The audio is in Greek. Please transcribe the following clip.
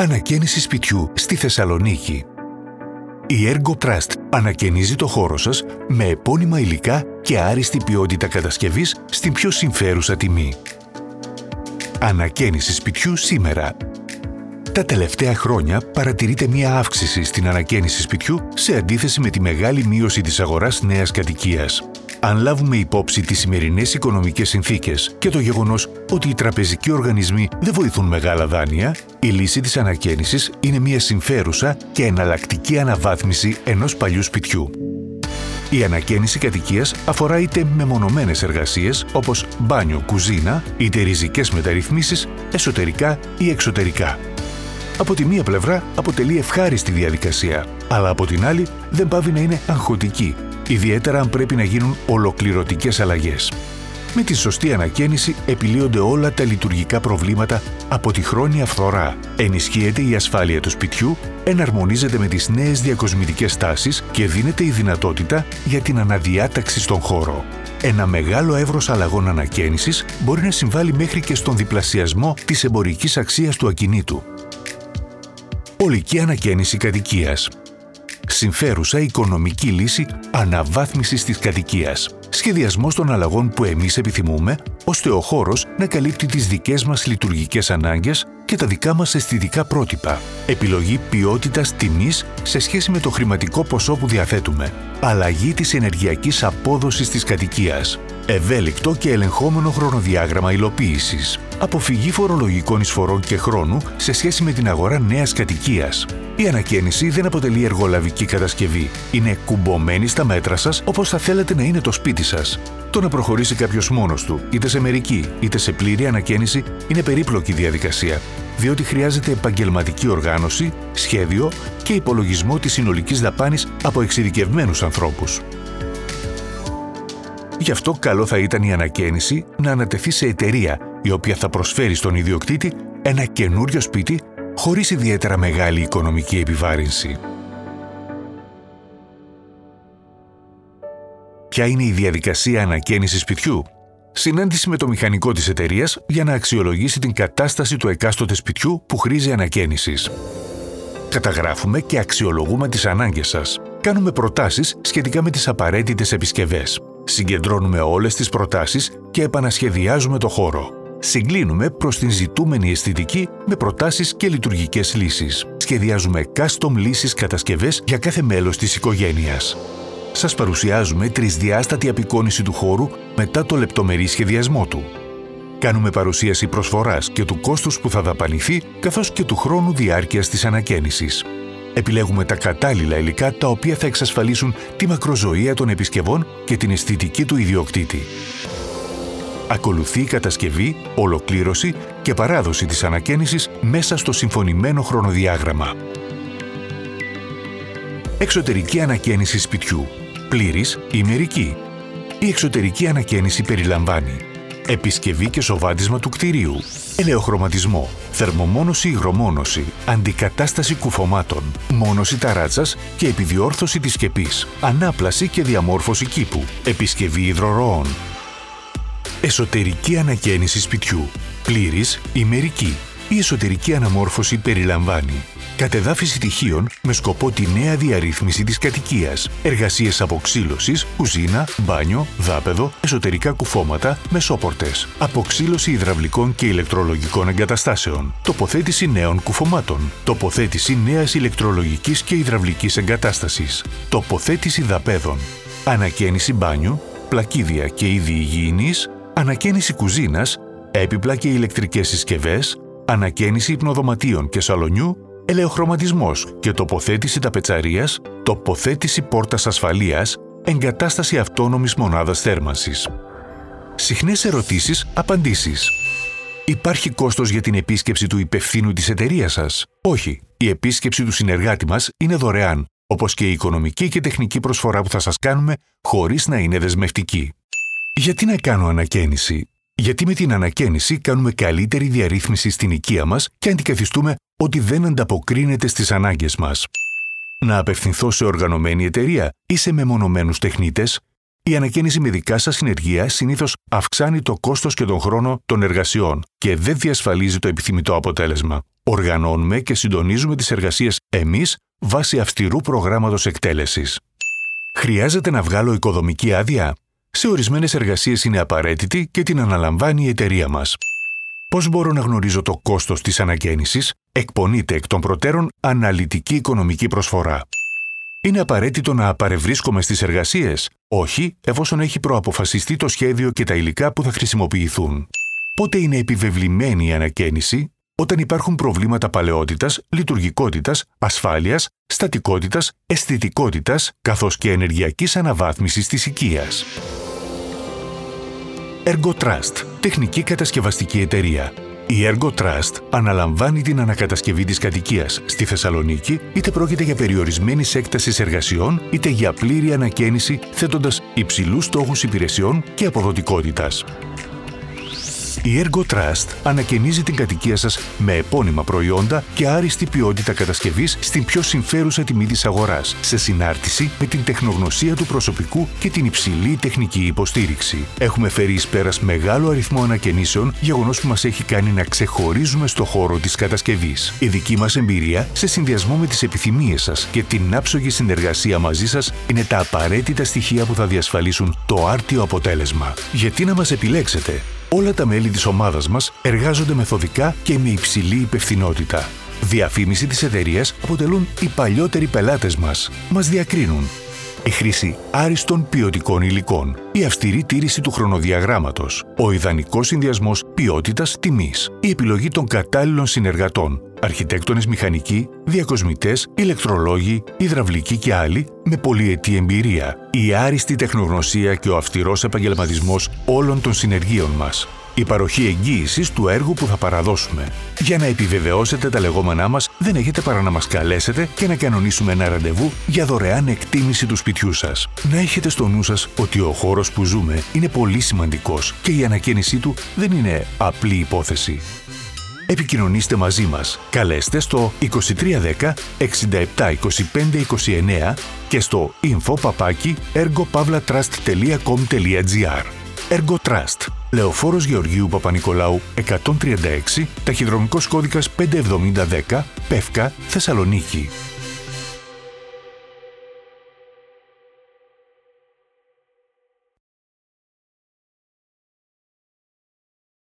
Ανακαίνιση σπιτιού στη Θεσσαλονίκη. Η Ergo Trust ανακαινίζει το χώρο σας με επώνυμα υλικά και άριστη ποιότητα κατασκευής στην πιο συμφέρουσα τιμή. Ανακαίνιση σπιτιού σήμερα. Τα τελευταία χρόνια παρατηρείται μία αύξηση στην ανακαίνιση σπιτιού σε αντίθεση με τη μεγάλη μείωση της αγοράς νέας κατοικίας. Αν λάβουμε υπόψη τις σημερινές οικονομικές συνθήκες και το γεγονός ότι οι τραπεζικοί οργανισμοί δεν βοηθούν μεγάλα δάνεια, η λύση της ανακαίνησης είναι μια συμφέρουσα και εναλλακτική αναβάθμιση ενός παλιού σπιτιού. Η ανακαίνιση κατοικίας αφορά είτε μεμονωμένες εργασίες όπως μπάνιο, κουζίνα, είτε ριζικές μεταρρυθμίσεις εσωτερικά ή εξωτερικά. Από τη μία πλευρά αποτελεί ευχάριστη διαδικασία, αλλά από την άλλη δεν πάβει να είναι αγχωτική ιδιαίτερα αν πρέπει να γίνουν ολοκληρωτικές αλλαγές. Με τη σωστή ανακαίνιση επιλύονται όλα τα λειτουργικά προβλήματα από τη χρόνια φθορά. Ενισχύεται η ασφάλεια του σπιτιού, εναρμονίζεται με τις νέες διακοσμητικές τάσεις και δίνεται η δυνατότητα για την αναδιάταξη στον χώρο. Ένα μεγάλο εύρος αλλαγών ανακαίνησης μπορεί να συμβάλλει μέχρι και στον διπλασιασμό της εμπορικής αξίας του ακινήτου. Ολική ανακαίνιση κατοικίας συμφέρουσα οικονομική λύση αναβάθμισης της κατοικίας. Σχεδιασμός των αλλαγών που εμείς επιθυμούμε, ώστε ο χώρος να καλύπτει τις δικές μας λειτουργικές ανάγκες και τα δικά μας αισθητικά πρότυπα. Επιλογή ποιότητας τιμής σε σχέση με το χρηματικό ποσό που διαθέτουμε. Αλλαγή της ενεργειακής απόδοσης της κατοικίας. Ευέλικτο και ελεγχόμενο χρονοδιάγραμμα υλοποίησης. Αποφυγή φορολογικών εισφορών και χρόνου σε σχέση με την αγορά νέας κατοικίας. Η ανακαίνιση δεν αποτελεί εργολαβική κατασκευή. Είναι κουμπωμένη στα μέτρα σας όπως θα θέλετε να είναι το σπίτι σας. Το να προχωρήσει κάποιος μόνος του, είτε σε μερική είτε σε πλήρη ανακαίνιση, είναι περίπλοκη διαδικασία, διότι χρειάζεται επαγγελματική οργάνωση, σχέδιο και υπολογισμό της συνολικής δαπάνης από εξειδικευμένους ανθρώπους. Γι' αυτό καλό θα ήταν η ανακαίνιση να ανατεθεί σε εταιρεία η οποία θα προσφέρει στον ιδιοκτήτη ένα καινούριο σπίτι χωρίς ιδιαίτερα μεγάλη οικονομική επιβάρυνση. Ποια είναι η διαδικασία ανακαίνησης σπιτιού; Συνάντηση με το μηχανικό της εταιρείας για να αξιολογήσει την κατάσταση του εκάστοτε σπιτιού που χρήζει ανακαίνησης. Καταγράφουμε και αξιολογούμε τις ανάγκες σας. Κάνουμε προτάσεις σχετικά με τις απαραίτητες επισκευές. Συγκεντρώνουμε όλες τις προτάσεις και επανασχεδιάζουμε το χώρο συγκλίνουμε προς την ζητούμενη αισθητική με προτάσεις και λειτουργικές λύσεις. Σχεδιάζουμε custom λύσεις κατασκευές για κάθε μέλος της οικογένειας. Σας παρουσιάζουμε τρισδιάστατη απεικόνηση του χώρου μετά το λεπτομερή σχεδιασμό του. Κάνουμε παρουσίαση προσφοράς και του κόστους που θα δαπανηθεί, καθώς και του χρόνου διάρκειας της ανακαίνησης. Επιλέγουμε τα κατάλληλα υλικά τα οποία θα εξασφαλίσουν τη μακροζωία των επισκευών και την αισθητική του ιδιοκτήτη. Ακολουθεί η κατασκευή, ολοκλήρωση και παράδοση της ανακαίνησης μέσα στο συμφωνημένο χρονοδιάγραμμα. Εξωτερική ανακαίνιση σπιτιού. Πλήρης ή μερική. Η εξωτερική ανακαίνιση περιλαμβάνει επισκευή και σοβάτισμα του κτηρίου, ελαιοχρωματισμό, θερμομόνωση υγρομόνωση, αντικατάσταση κουφωμάτων, μόνωση ταράτσας και επιδιόρθωση της σκεπής, ανάπλαση και διαμόρφωση κήπου, επισκευή υδροροών, Εσωτερική ανακαίνιση σπιτιού. Πλήρης ή μερική. Η εσωτερική αναμόρφωση περιλαμβάνει κατεδάφιση τυχείων με σκοπό τη νέα διαρρύθμιση της κατοικίας, εργασίες αποξύλωσης, κουζίνα, μπάνιο, δάπεδο, εσωτερικά κουφώματα, μεσόπορτες, αποξύλωση υδραυλικών και ηλεκτρολογικών εγκαταστάσεων, τοποθέτηση νέων κουφωμάτων, τοποθέτηση νέας ηλεκτρολογικής και υδραυλικής εγκατάστασης, τοποθέτηση δαπέδων, ανακαίνιση μπάνιου, πλακίδια και είδη υγιεινής, ανακαίνιση κουζίνας, έπιπλα και ηλεκτρικές συσκευές, ανακαίνιση υπνοδωματίων και σαλονιού, ελαιοχρωματισμός και τοποθέτηση ταπετσαρίας, τοποθέτηση πόρτας ασφαλείας, εγκατάσταση αυτόνομης μονάδας θέρμανσης. Συχνές ερωτήσεις, απαντήσεις. Υπάρχει κόστος για την επίσκεψη του υπευθύνου της εταιρείας σας; Όχι. Η επίσκεψη του συνεργάτη μας είναι δωρεάν, όπως και η οικονομική και τεχνική προσφορά που θα σας κάνουμε χωρίς να είναι δεσμευτική. Γιατί να κάνω ανακαίνιση; Γιατί με την ανακαίνιση κάνουμε καλύτερη διαρρύθμιση στην οικία μας και αντικαθιστούμε ότι δεν ανταποκρίνεται στις ανάγκες μας. Να απευθυνθώ σε οργανωμένη εταιρεία ή σε μεμονωμένους τεχνίτες, η ανακαίνιση με δικά σας συνεργεία συνήθως αυξάνει το κόστος και τον χρόνο των εργασιών και δεν διασφαλίζει το επιθυμητό αποτέλεσμα. Οργανώνουμε και συντονίζουμε τις εργασίες εμείς βάσει αυστηρού προγράμματος εκτέλεσης. Χρειάζεται να βγάλω οικοδομική άδεια; Σε ορισμένες εργασίες είναι απαραίτητη και την αναλαμβάνει η εταιρεία μας. Πώς μπορώ να γνωρίζω το κόστος της ανακαίνησης; Εκπονείται εκ των προτέρων αναλυτική οικονομική προσφορά. Είναι απαραίτητο να παρευρίσκομαι στις εργασίες; Όχι, εφόσον έχει προαποφασιστεί το σχέδιο και τα υλικά που θα χρησιμοποιηθούν. Πότε είναι επιβεβλημένη η ανακαίνιση; Όταν υπάρχουν προβλήματα παλαιότητας, λειτουργικότητας, ασφάλειας, στατικότητας, αισθητικότητας, καθώς και ενεργειακής αναβάθμισης της οικίας. ErgoTrust, τεχνική κατασκευαστική εταιρεία. Η ErgoTrust αναλαμβάνει την ανακατασκευή της κατοικίας στη Θεσσαλονίκη, είτε πρόκειται για περιορισμένης έκτασης εργασιών, είτε για πλήρη ανακαίνιση, θέτοντας υψηλούς στόχους υπηρεσιών και αποδοτικότητας. Η Ergo Trust ανακαινίζει την κατοικία σας με επώνυμα προϊόντα και άριστη ποιότητα κατασκευής στην πιο συμφέρουσα τιμή της αγοράς, σε συνάρτηση με την τεχνογνωσία του προσωπικού και την υψηλή τεχνική υποστήριξη. Έχουμε φέρει εις πέρας μεγάλο αριθμό ανακαινήσεων, γεγονός που μας έχει κάνει να ξεχωρίζουμε στο χώρο της κατασκευής. Η δική μας εμπειρία, σε συνδυασμό με τις επιθυμίες σας και την άψογη συνεργασία μαζί σας, είναι τα απαραίτητα στοιχεία που θα διασφαλίσουν το άρτιο αποτέλεσμα. Γιατί να μας επιλέξετε; Όλα τα μέλη της ομάδας μας εργάζονται μεθοδικά και με υψηλή υπευθυνότητα. Διαφήμιση της εταιρείας αποτελούν οι παλιότεροι πελάτες μας. Μας διακρίνουν η χρήση άριστων ποιοτικών υλικών, η αυστηρή τήρηση του χρονοδιαγράμματος, ο ιδανικός συνδυασμός ποιότητας-τιμής, η επιλογή των κατάλληλων συνεργατών, αρχιτέκτονες μηχανικοί, διακοσμητές, ηλεκτρολόγοι, υδραυλικοί και άλλοι με πολυετή εμπειρία, η άριστη τεχνογνωσία και ο αυστηρός επαγγελματισμός όλων των συνεργείων μας η παροχή εγγύησης του έργου που θα παραδώσουμε. Για να επιβεβαιώσετε τα λεγόμενά μας, δεν έχετε παρά να μας καλέσετε και να κανονίσουμε ένα ραντεβού για δωρεάν εκτίμηση του σπιτιού σας. Να έχετε στο νου σας ότι ο χώρος που ζούμε είναι πολύ σημαντικός και η ανακαίνισή του δεν είναι απλή υπόθεση. Επικοινωνήστε μαζί μας. Καλέστε στο 2310 67 25 29 και στο info ergopavlatrust.com.gr ErgoTrust Λεωφόρος Γεωργίου Παπα-Νικολάου 136, ταχυδρομικός κώδικας 57010, Πεύκα, Θεσσαλονίκη.